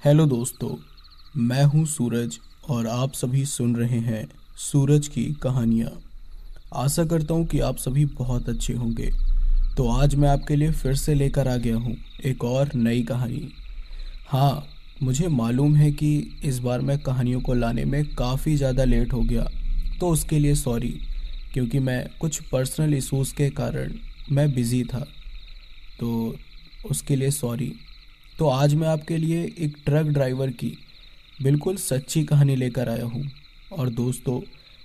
Hello दोस्तों, मैं हूँ सूरज और आप सभी सुन रहे हैं सूरज की कहानियाँ। आशा करता हूँ कि आप सभी बहुत अच्छे होंगे। तो आज मैं आपके लिए फिर से लेकर आ गया हूँ एक और नई कहानी। हाँ मुझे मालूम है कि इस बार मैं कहानियों को लाने में काफ़ी ज़्यादा लेट हो गया तो उसके लिए सॉरी, क्योंकि मैं कुछ पर्सनल इशूज़ के कारण मैं बिज़ी था। तो उसके लिए सॉरी। तो आज मैं आपके लिए एक ट्रक ड्राइवर की बिल्कुल सच्ची कहानी लेकर आया हूँ। और दोस्तों,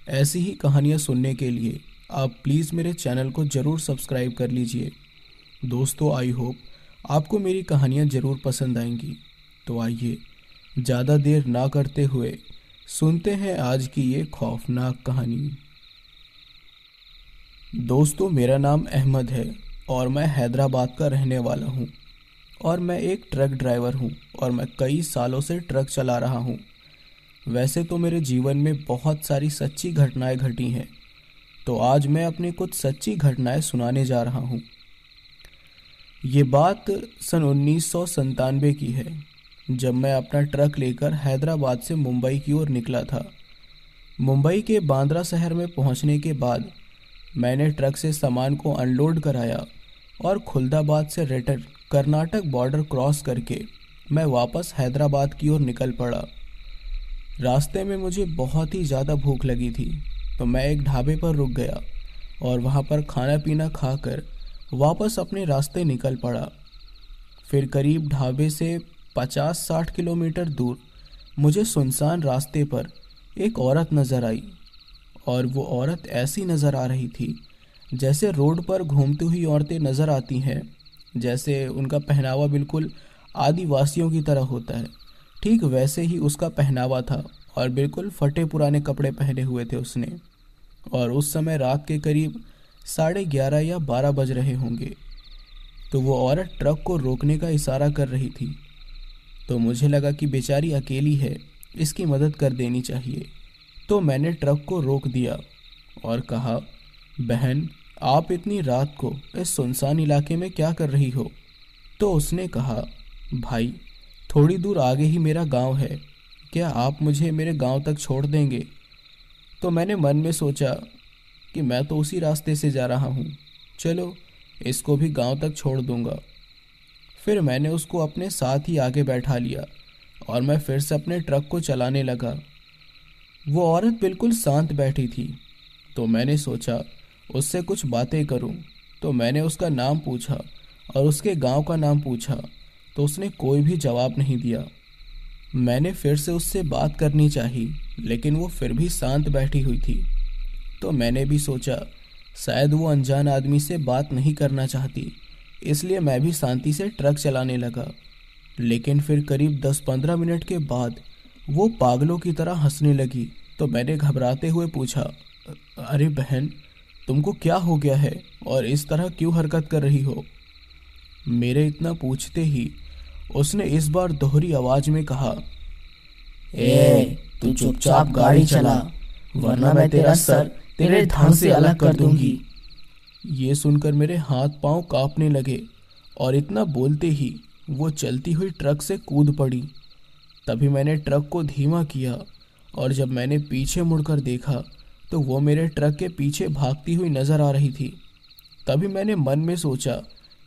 ऐसी ही कहानियाँ सुनने के लिए आप प्लीज़ मेरे चैनल को ज़रूर सब्सक्राइब कर लीजिए। दोस्तों आई होप आपको मेरी कहानियाँ ज़रूर पसंद आएँगी। तो आइए, ज़्यादा देर ना करते हुए सुनते हैं आज की ये खौफनाक कहानी। दोस्तों, मेरा नाम अहमद है और मैं हैदराबाद का रहने वाला हूँ। और मैं एक ट्रक ड्राइवर हूँ और मैं कई सालों से ट्रक चला रहा हूँ। वैसे तो मेरे जीवन में बहुत सारी सच्ची घटनाएँ घटी हैं तो आज मैं अपनी कुछ सच्ची घटनाएँ सुनाने जा रहा हूँ। ये बात सन उन्नीस की है, जब मैं अपना ट्रक लेकर हैदराबाद से मुंबई की ओर निकला था। मुंबई के बांद्रा शहर में पहुँचने के बाद मैंने ट्रक से सामान को अनलोड कराया और खुलदाबाद से रिटर्न कर्नाटक बॉर्डर क्रॉस करके मैं वापस हैदराबाद की ओर निकल पड़ा। रास्ते में मुझे बहुत ही ज़्यादा भूख लगी थी तो मैं एक ढाबे पर रुक गया और वहाँ पर खाना पीना खाकर वापस अपने रास्ते निकल पड़ा। फिर करीब ढाबे से पचास साठ किलोमीटर दूर मुझे सुनसान रास्ते पर एक औरत नज़र आई और वो औरत ऐसी नज़र आ रही थी जैसे रोड पर घूमती हुई औरतें नज़र आती हैं। जैसे उनका पहनावा बिल्कुल आदिवासियों की तरह होता है। ठीक वैसे ही उसका पहनावा था और बिल्कुल फटे पुराने कपड़े पहने हुए थे उसने। और उस समय रात के करीब साढ़े ग्यारह या बारह बज रहे होंगे। तो वो औरत ट्रक को रोकने का इशारा कर रही थी। तो मुझे लगा कि बेचारी अकेली है, इसकी मदद कर देनी चाहिए। तो मैंने ट्रक को रोक दिया और कहा, बहन आप इतनी रात को इस सुनसान इलाके में क्या कर रही हो? तो उसने कहा, भाई, थोड़ी दूर आगे ही मेरा गाँव है। क्या आप मुझे मेरे गाँव तक छोड़ देंगे? तो मैंने मन में सोचा कि मैं तो उसी रास्ते से जा रहा हूँ। चलो, इसको भी गाँव तक छोड़ दूँगा। फिर मैंने उसको अपने साथ ही आगे बैठा लिया और मैं फिर से अपने ट्रक को चलाने लगा। वो औरत बिल्कुल शांत बैठी थी। तो मैंने सोचा उससे कुछ बातें करूँ। तो मैंने उसका नाम पूछा और उसके गाँव का नाम पूछा। तो उसने कोई भी जवाब नहीं दिया। मैंने फिर से उससे बात करनी चाही, लेकिन वो फिर भी शांत बैठी हुई थी। तो मैंने भी सोचा, शायद वो अनजान आदमी से बात नहीं करना चाहती, इसलिए मैं भी शांति से ट्रक चलाने लगा। लेकिन फिर करीब दस पंद्रह मिनट के बाद वो पागलों की तरह हंसने लगी। तो मैंने घबराते हुए पूछा अरे बहन तुमको क्या हो गया है और इस तरह क्यों हरकत कर रही हो? मेरे इतना पूछते ही उसने इस बार दोहरी आवाज़ में कहा, ए, तू चुपचाप गाड़ी चला, वरना मैं तेरा सर तेरे धान से अलग कर दूँगी ये सुनकर मेरे हाथ पाँव कांपने लगे और इतना बोलते ही वो चलती हुई ट्रक से कूद पड़ी। तभी मैंने ट्रक को धीमा किया और जब मैंने पीछे मुड़कर देखा तो वो मेरे ट्रक के पीछे भागती हुई नज़र आ रही थी। तभी मैंने मन में सोचा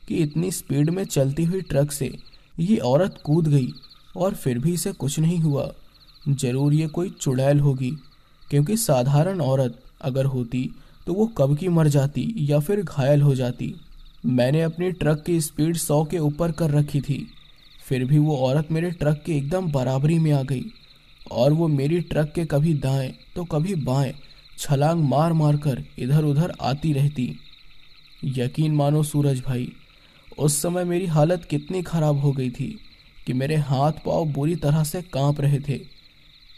कि इतनी स्पीड में चलती हुई ट्रक से ये औरत कूद गई और फिर भी इसे कुछ नहीं हुआ। ज़रूर ये कोई चुड़ैल होगी, क्योंकि साधारण औरत अगर होती तो वो कब की मर जाती या फिर घायल हो जाती। मैंने अपनी ट्रक की स्पीड सौ के ऊपर कर रखी थी। फिर भी वो औरत मेरे ट्रक के एकदम बराबरी में आ गई और वो मेरी ट्रक के कभी दाएँ तो कभी बाएँ छलांग मार मार कर इधर उधर आती रहती। यकीन मानो सूरज भाई, उस समय मेरी हालत कितनी खराब हो गई थी कि मेरे हाथ पाँव बुरी तरह से काँप रहे थे।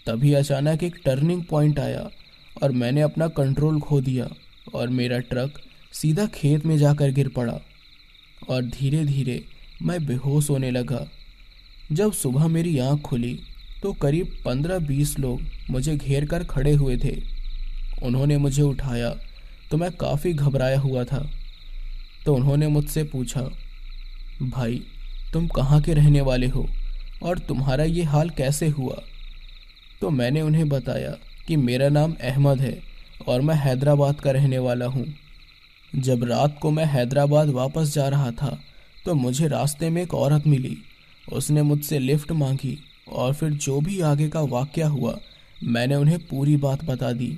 तभी अचानक एक टर्निंग पॉइंट आया और मैंने अपना कंट्रोल खो दिया और मेरा ट्रक सीधा खेत में जाकर गिर पड़ा और धीरे धीरे मैं बेहोश होने लगा। जब सुबह मेरी आँख खुली तो करीब पंद्रह बीस लोग मुझे घेर कर खड़े हुए थे। उन्होंने मुझे उठाया तो मैं काफ़ी घबराया हुआ था। तो उन्होंने मुझसे पूछा, भाई, तुम कहाँ के रहने वाले हो और तुम्हारा ये हाल कैसे हुआ? तो मैंने उन्हें बताया कि मेरा नाम अहमद है और मैं हैदराबाद का रहने वाला हूँ। जब रात को मैं हैदराबाद वापस जा रहा था तो मुझे रास्ते में एक औरत मिली। उसने मुझसे लिफ्ट मांगी और फिर जो भी आगे का वाक्य हुआ, मैंने उन्हें पूरी बात बता दी।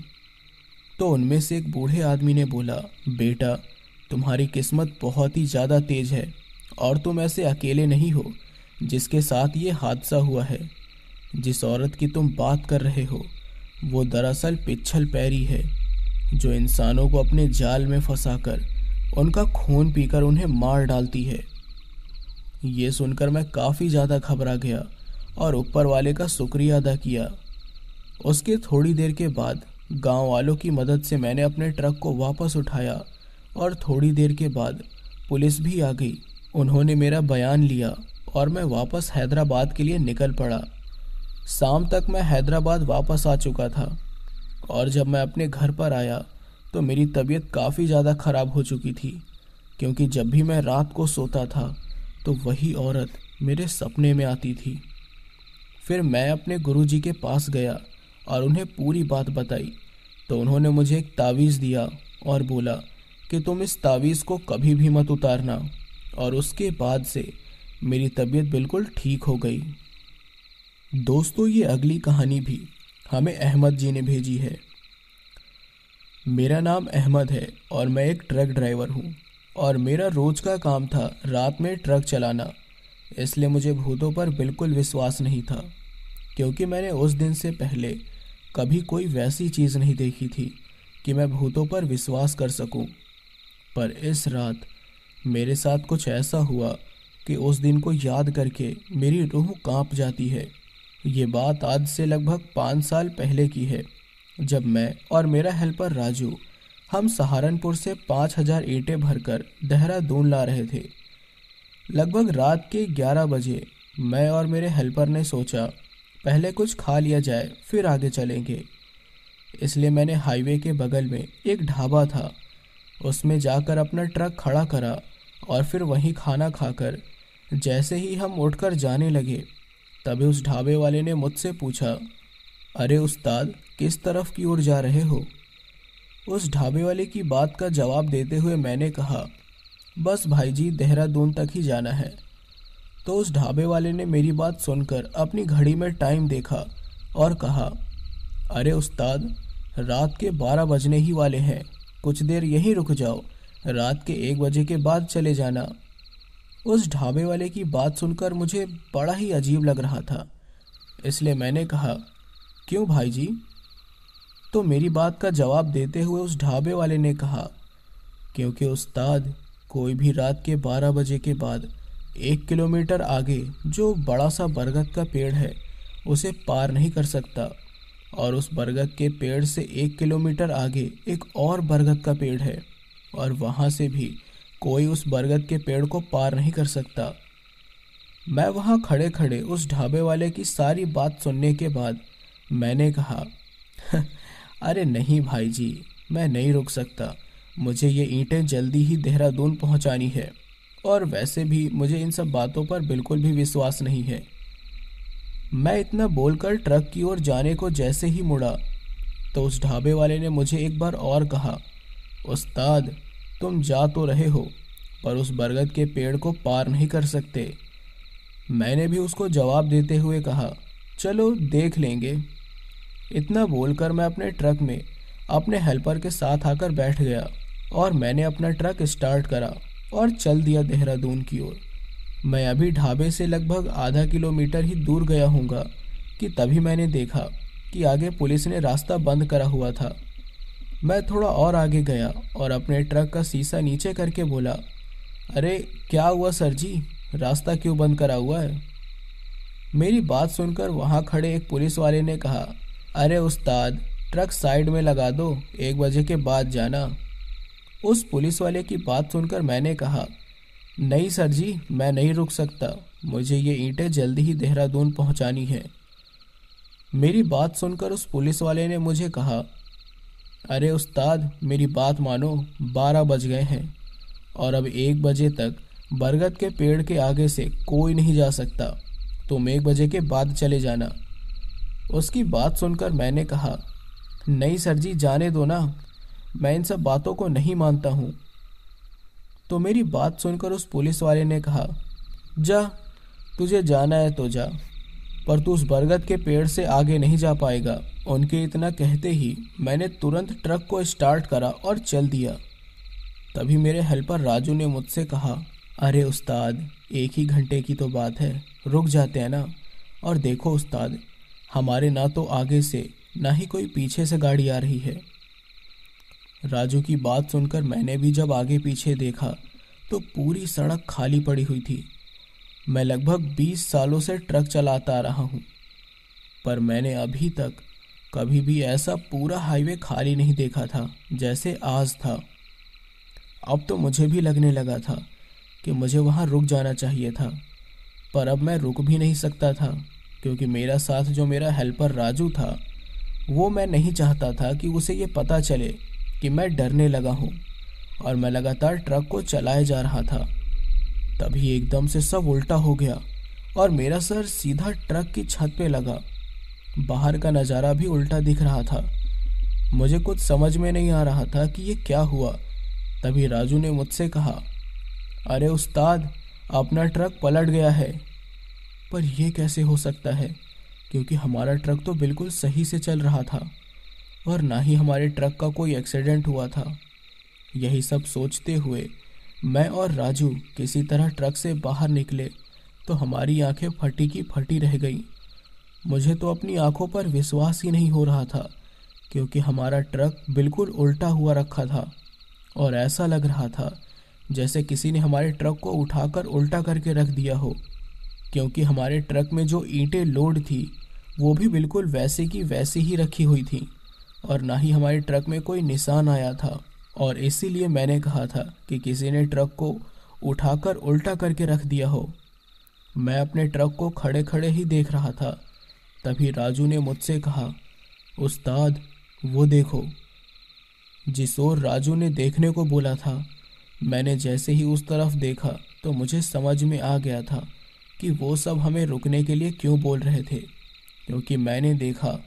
तो उनमें से एक बूढ़े आदमी ने बोला, बेटा, तुम्हारी किस्मत बहुत ही ज़्यादा तेज है, और तुम ऐसे अकेले नहीं हो, जिसके साथ ये हादसा हुआ है। जिस औरत की तुम बात कर रहे हो, वो दरअसल पिछल पैरी है, जो इंसानों को अपने जाल में फंसाकर उनका खून पीकर उन्हें मार डालती है। ये सुनकर मैं काफ़ी ज़्यादा घबरा गया और ऊपर वाले का शुक्रिया अदा किया। उसके थोड़ी देर के बाद गाँव वालों की मदद से मैंने अपने ट्रक को वापस उठाया और थोड़ी देर के बाद पुलिस भी आ गई। उन्होंने मेरा बयान लिया और मैं वापस हैदराबाद के लिए निकल पड़ा। शाम तक मैं हैदराबाद वापस आ चुका था और जब मैं अपने घर पर आया तो मेरी तबीयत काफ़ी ज़्यादा ख़राब हो चुकी थी, क्योंकि जब भी मैं रात को सोता था तो वही औरत मेरे सपने में आती थी। फिर मैं अपने गुरुजी के पास गया और उन्हें पूरी बात बताई। तो उन्होंने मुझे एक तावीज़ दिया और बोला कि तुम इस तावीज़ को कभी भी मत उतारना। और उसके बाद से मेरी तबीयत बिल्कुल ठीक हो गई। दोस्तों, ये अगली कहानी भी हमें अहमद जी ने भेजी है। मेरा नाम अहमद है और मैं एक ट्रक ड्राइवर हूँ। और मेरा रोज का काम था रात में ट्रक चलाना, इसलिए मुझे भूतों पर बिल्कुल विश्वास नहीं था। क्योंकि मैंने उस दिन से पहले कभी कोई वैसी चीज़ नहीं देखी थी कि मैं भूतों पर विश्वास कर सकूँ। पर इस रात मेरे साथ कुछ ऐसा हुआ कि उस दिन को याद करके मेरी रूह काँप जाती है ये बात आज से लगभग पाँच साल पहले की है, जब मैं और मेरा हेल्पर राजू हम सहारनपुर से पाँच हज़ार ईंटें भरकर देहरादून ला रहे थे लगभग रात के ग्यारह बजे मैं और मेरे हेल्पर ने सोचा पहले कुछ खा लिया जाए, फिर आगे चलेंगे। इसलिए मैंने हाईवे के बगल में एक ढाबा था। उसमें जाकर अपना ट्रक खड़ा करा और फिर वहीं खाना खाकर, जैसे ही हम उठकर जाने लगे, तभी उस ढाबे वाले ने मुझसे पूछा, अरे उस्ताद, किस तरफ़ की ओर जा रहे हो? उस ढाबे वाले की बात का जवाब देते हुए मैंने कहा, बस भाई जी देहरादून तक ही जाना है। तो उस ढाबे वाले ने मेरी बात सुनकर अपनी घड़ी में टाइम देखा और कहा, अरे उस्ताद, रात के बारह बजने ही वाले हैं। कुछ देर यहीं रुक जाओ। रात के एक बजे के बाद चले जाना। उस ढाबे वाले की बात सुनकर मुझे बड़ा ही अजीब लग रहा था। इसलिए मैंने कहा, क्यों भाई जी तो मेरी बात का जवाब देते हुए उस ढाबे वाले ने कहा, क्योंकि उस्ताद, कोई भी रात के बारह बजे के बाद एक किलोमीटर आगे जो बड़ा सा बरगद का पेड़ है, उसे पार नहीं कर सकता। और उस बरगद के पेड़ से एक किलोमीटर आगे एक और बरगद का पेड़ है, और वहाँ से भी कोई उस बरगद के पेड़ को पार नहीं कर सकता। मैं वहाँ खड़े खड़े उस ढाबे वाले की सारी बात सुनने के बाद मैंने कहा अरे नहीं भाई जी मैं नहीं रुक सकता। मुझे ये ईंटें जल्दी ही देहरादून पहुँचानी है। और वैसे भी मुझे इन सब बातों पर बिल्कुल भी विश्वास नहीं है। मैं इतना बोलकर ट्रक की ओर जाने को जैसे ही मुड़ा तो उस ढाबे वाले ने मुझे एक बार और कहा, उस्ताद, तुम जा तो रहे हो, पर उस बरगद के पेड़ को पार नहीं कर सकते। मैंने भी उसको जवाब देते हुए कहा, चलो, देख लेंगे। इतना बोलकर मैं अपने ट्रक में अपने हेल्पर के साथ आकर बैठ गया, और मैंने अपना ट्रक स्टार्ट करा। और चल दिया देहरादून की ओर। मैं अभी ढाबे से लगभग आधा किलोमीटर ही दूर गया हूँगा कि तभी मैंने देखा कि आगे पुलिस ने रास्ता बंद करा हुआ था। मैं थोड़ा और आगे गया और अपने ट्रक का शीशा नीचे करके बोला, अरे, क्या हुआ सर जी? रास्ता क्यों बंद करा हुआ है? मेरी बात सुनकर वहाँ खड़े एक पुलिस वाले ने कहा, अरे उस्ताद, ट्रक साइड में लगा दो, एक बजे के बाद जाना। उस पुलिस वाले की बात सुनकर मैंने कहा, नहीं सर जी, मैं नहीं रुक सकता। मुझे ये ईंटें जल्दी ही देहरादून पहुंचानी है। मेरी बात सुनकर उस पुलिस वाले ने मुझे कहा, अरे उस्ताद, मेरी बात मानो, बारह बज गए हैं, और अब एक बजे तक बरगद के पेड़ के आगे से कोई नहीं जा सकता। तुम एक बजे के बाद चले जाना। उसकी बात सुनकर मैंने कहा, नहीं सर जी, जाने दो ना। मैं इन सब बातों को नहीं मानता हूँ। तो मेरी बात सुनकर उस पुलिस वाले ने कहा, जा, तुझे जाना है तो जा, पर तू उस बरगद के पेड़ से आगे नहीं जा पाएगा। उनके इतना कहते ही मैंने तुरंत ट्रक को स्टार्ट करा और चल दिया। तभी मेरे हेल्पर राजू ने मुझसे कहा, अरे उस्ताद, एक ही घंटे की तो बात है, रुक जाते हैं ना। और देखो उस्ताद, हमारे ना तो आगे से, ना ही कोई पीछे से गाड़ी आ रही है। राजू की बात सुनकर मैंने भी जब आगे पीछे देखा तो पूरी सड़क खाली पड़ी हुई थी। मैं लगभग 20 सालों से ट्रक चलाता आ रहा हूँ, पर मैंने अभी तक कभी भी ऐसा पूरा हाईवे खाली नहीं देखा था, जैसे आज था। अब तो मुझे भी लगने लगा था कि मुझे वहाँ रुक जाना चाहिए था, पर अब मैं रुक भी नहीं सकता था, क्योंकि मेरा साथ जो मेरा हेल्पर राजू था, वो मैं नहीं चाहता था कि उसे ये पता चले कि मैं डरने लगा हूँ और मैं लगातार ट्रक को चलाए जा रहा था। तभी एकदम से सब उल्टा हो गया और मेरा सर सीधा ट्रक की छत पे लगा। बाहर का नज़ारा भी उल्टा दिख रहा था। मुझे कुछ समझ में नहीं आ रहा था कि ये क्या हुआ। तभी राजू ने मुझसे कहा, अरे उस्ताद, अपना ट्रक पलट गया है। पर यह कैसे हो सकता है? क्योंकि हमारा ट्रक तो बिल्कुल सही से चल रहा था। और ना ही हमारे ट्रक का कोई एक्सीडेंट हुआ था। यही सब सोचते हुए मैं और राजू किसी तरह ट्रक से बाहर निकले तो हमारी आँखें फटी की फटी रह गईं। मुझे तो अपनी आँखों पर विश्वास ही नहीं हो रहा था, क्योंकि हमारा ट्रक बिल्कुल उल्टा हुआ रखा था, और ऐसा लग रहा था जैसे किसी ने हमारे ट्रक को उठाकर उल्टा करके रख दिया हो, क्योंकि हमारे ट्रक में जो ईंटें लोड थी, वो भी बिल्कुल वैसे की वैसी ही रखी हुई थी। और ना ही हमारे ट्रक में कोई निशान आया था। और इसीलिए मैंने कहा था कि किसी ने ट्रक को उठाकर उल्टा करके रख दिया हो। मैं अपने ट्रक को खड़े खड़े ही देख रहा था। तभी राजू ने मुझसे कहा, उस्ताद, वो देखो। जिस ओर राजू ने देखने को बोला था, मैंने जैसे ही उस तरफ़ देखा तो मुझे समझ में आ गया था कि वो सब हमें रुकने के लिए क्यों बोल रहे थे। क्योंकि मैंने देखा,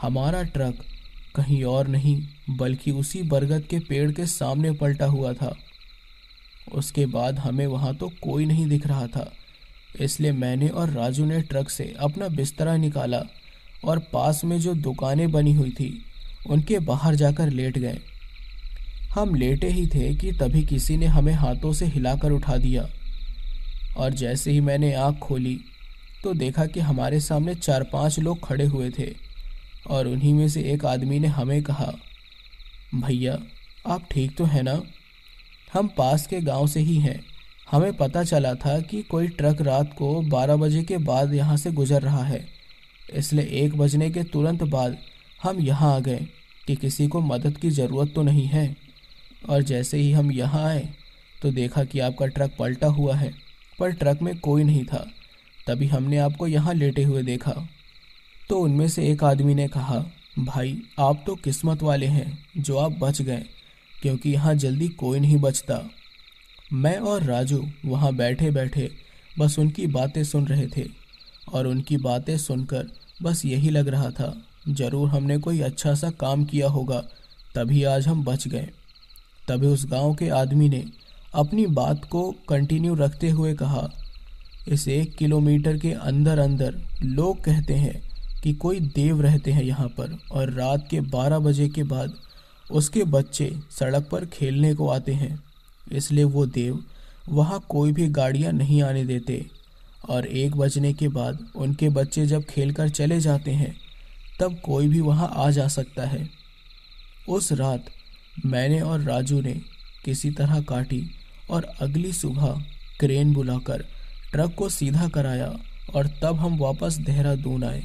हमारा ट्रक कहीं और नहीं, बल्कि उसी बरगद के पेड़ के सामने पलटा हुआ था। उसके बाद हमें वहाँ तो कोई नहीं दिख रहा था, इसलिए मैंने और राजू ने ट्रक से अपना बिस्तरा निकाला और पास में जो दुकानें बनी हुई थी, उनके बाहर जाकर लेट गए। हम लेटे ही थे कि तभी किसी ने हमें हाथों से हिलाकर उठा दिया और जैसे ही मैंने आँख खोली तो देखा कि हमारे सामने चार पाँच लोग खड़े हुए थे। और उन्हीं में से एक आदमी ने हमें कहा, भैया, आप ठीक तो हैं ना? हम पास के गाँव से ही हैं। हमें पता चला था कि कोई ट्रक रात को 12 बजे के बाद यहाँ से गुजर रहा है। इसलिए एक बजने के तुरंत बाद हम यहाँ आ गए कि किसी को मदद की ज़रूरत तो नहीं है। और जैसे ही हम यहाँ आए तो देखा कि आपका ट्रक पलटा हुआ है, पर ट्रक में कोई नहीं था। तभी हमने आपको यहाँ लेटे हुए देखा। तो उनमें से एक आदमी ने कहा, भाई, आप तो किस्मत वाले हैं जो आप बच गए, क्योंकि यहाँ जल्दी कोई नहीं बचता। मैं और राजू वहाँ बैठे बैठे बस उनकी बातें सुन रहे थे, और उनकी बातें सुनकर बस यही लग रहा था, ज़रूर हमने कोई अच्छा सा काम किया होगा, तभी आज हम बच गए। तभी उस गाँव के आदमी ने अपनी बात को कंटिन्यू रखते हुए कहा, इस एक किलोमीटर के अंदर अंदर लोग कहते हैं कि कोई देव रहते हैं यहाँ पर और रात के 12 बजे के बाद उसके बच्चे सड़क पर खेलने को आते हैं। इसलिए वो देव वहाँ कोई भी गाड़ियाँ नहीं आने देते और एक बजने के बाद उनके बच्चे जब खेलकर चले जाते हैं, तब कोई भी वहाँ आ जा सकता है। उस रात मैंने और राजू ने किसी तरह काटी और अगली सुबह क्रेन बुलाकर ट्रक को सीधा कराया और तब हम वापस देहरादून आए।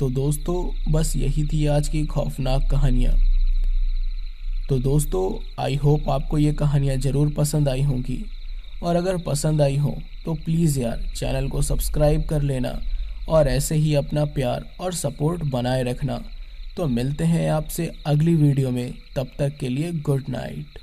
तो दोस्तों, बस यही थी आज की खौफनाक कहानियाँ। तो दोस्तों आई होप आपको ये कहानियाँ ज़रूर पसंद आई होंगी। और अगर पसंद आई हो तो प्लीज़ यार चैनल को सब्सक्राइब कर लेना और ऐसे ही अपना प्यार और सपोर्ट बनाए रखना। तो मिलते हैं आपसे अगली वीडियो में। तब तक के लिए गुड नाइट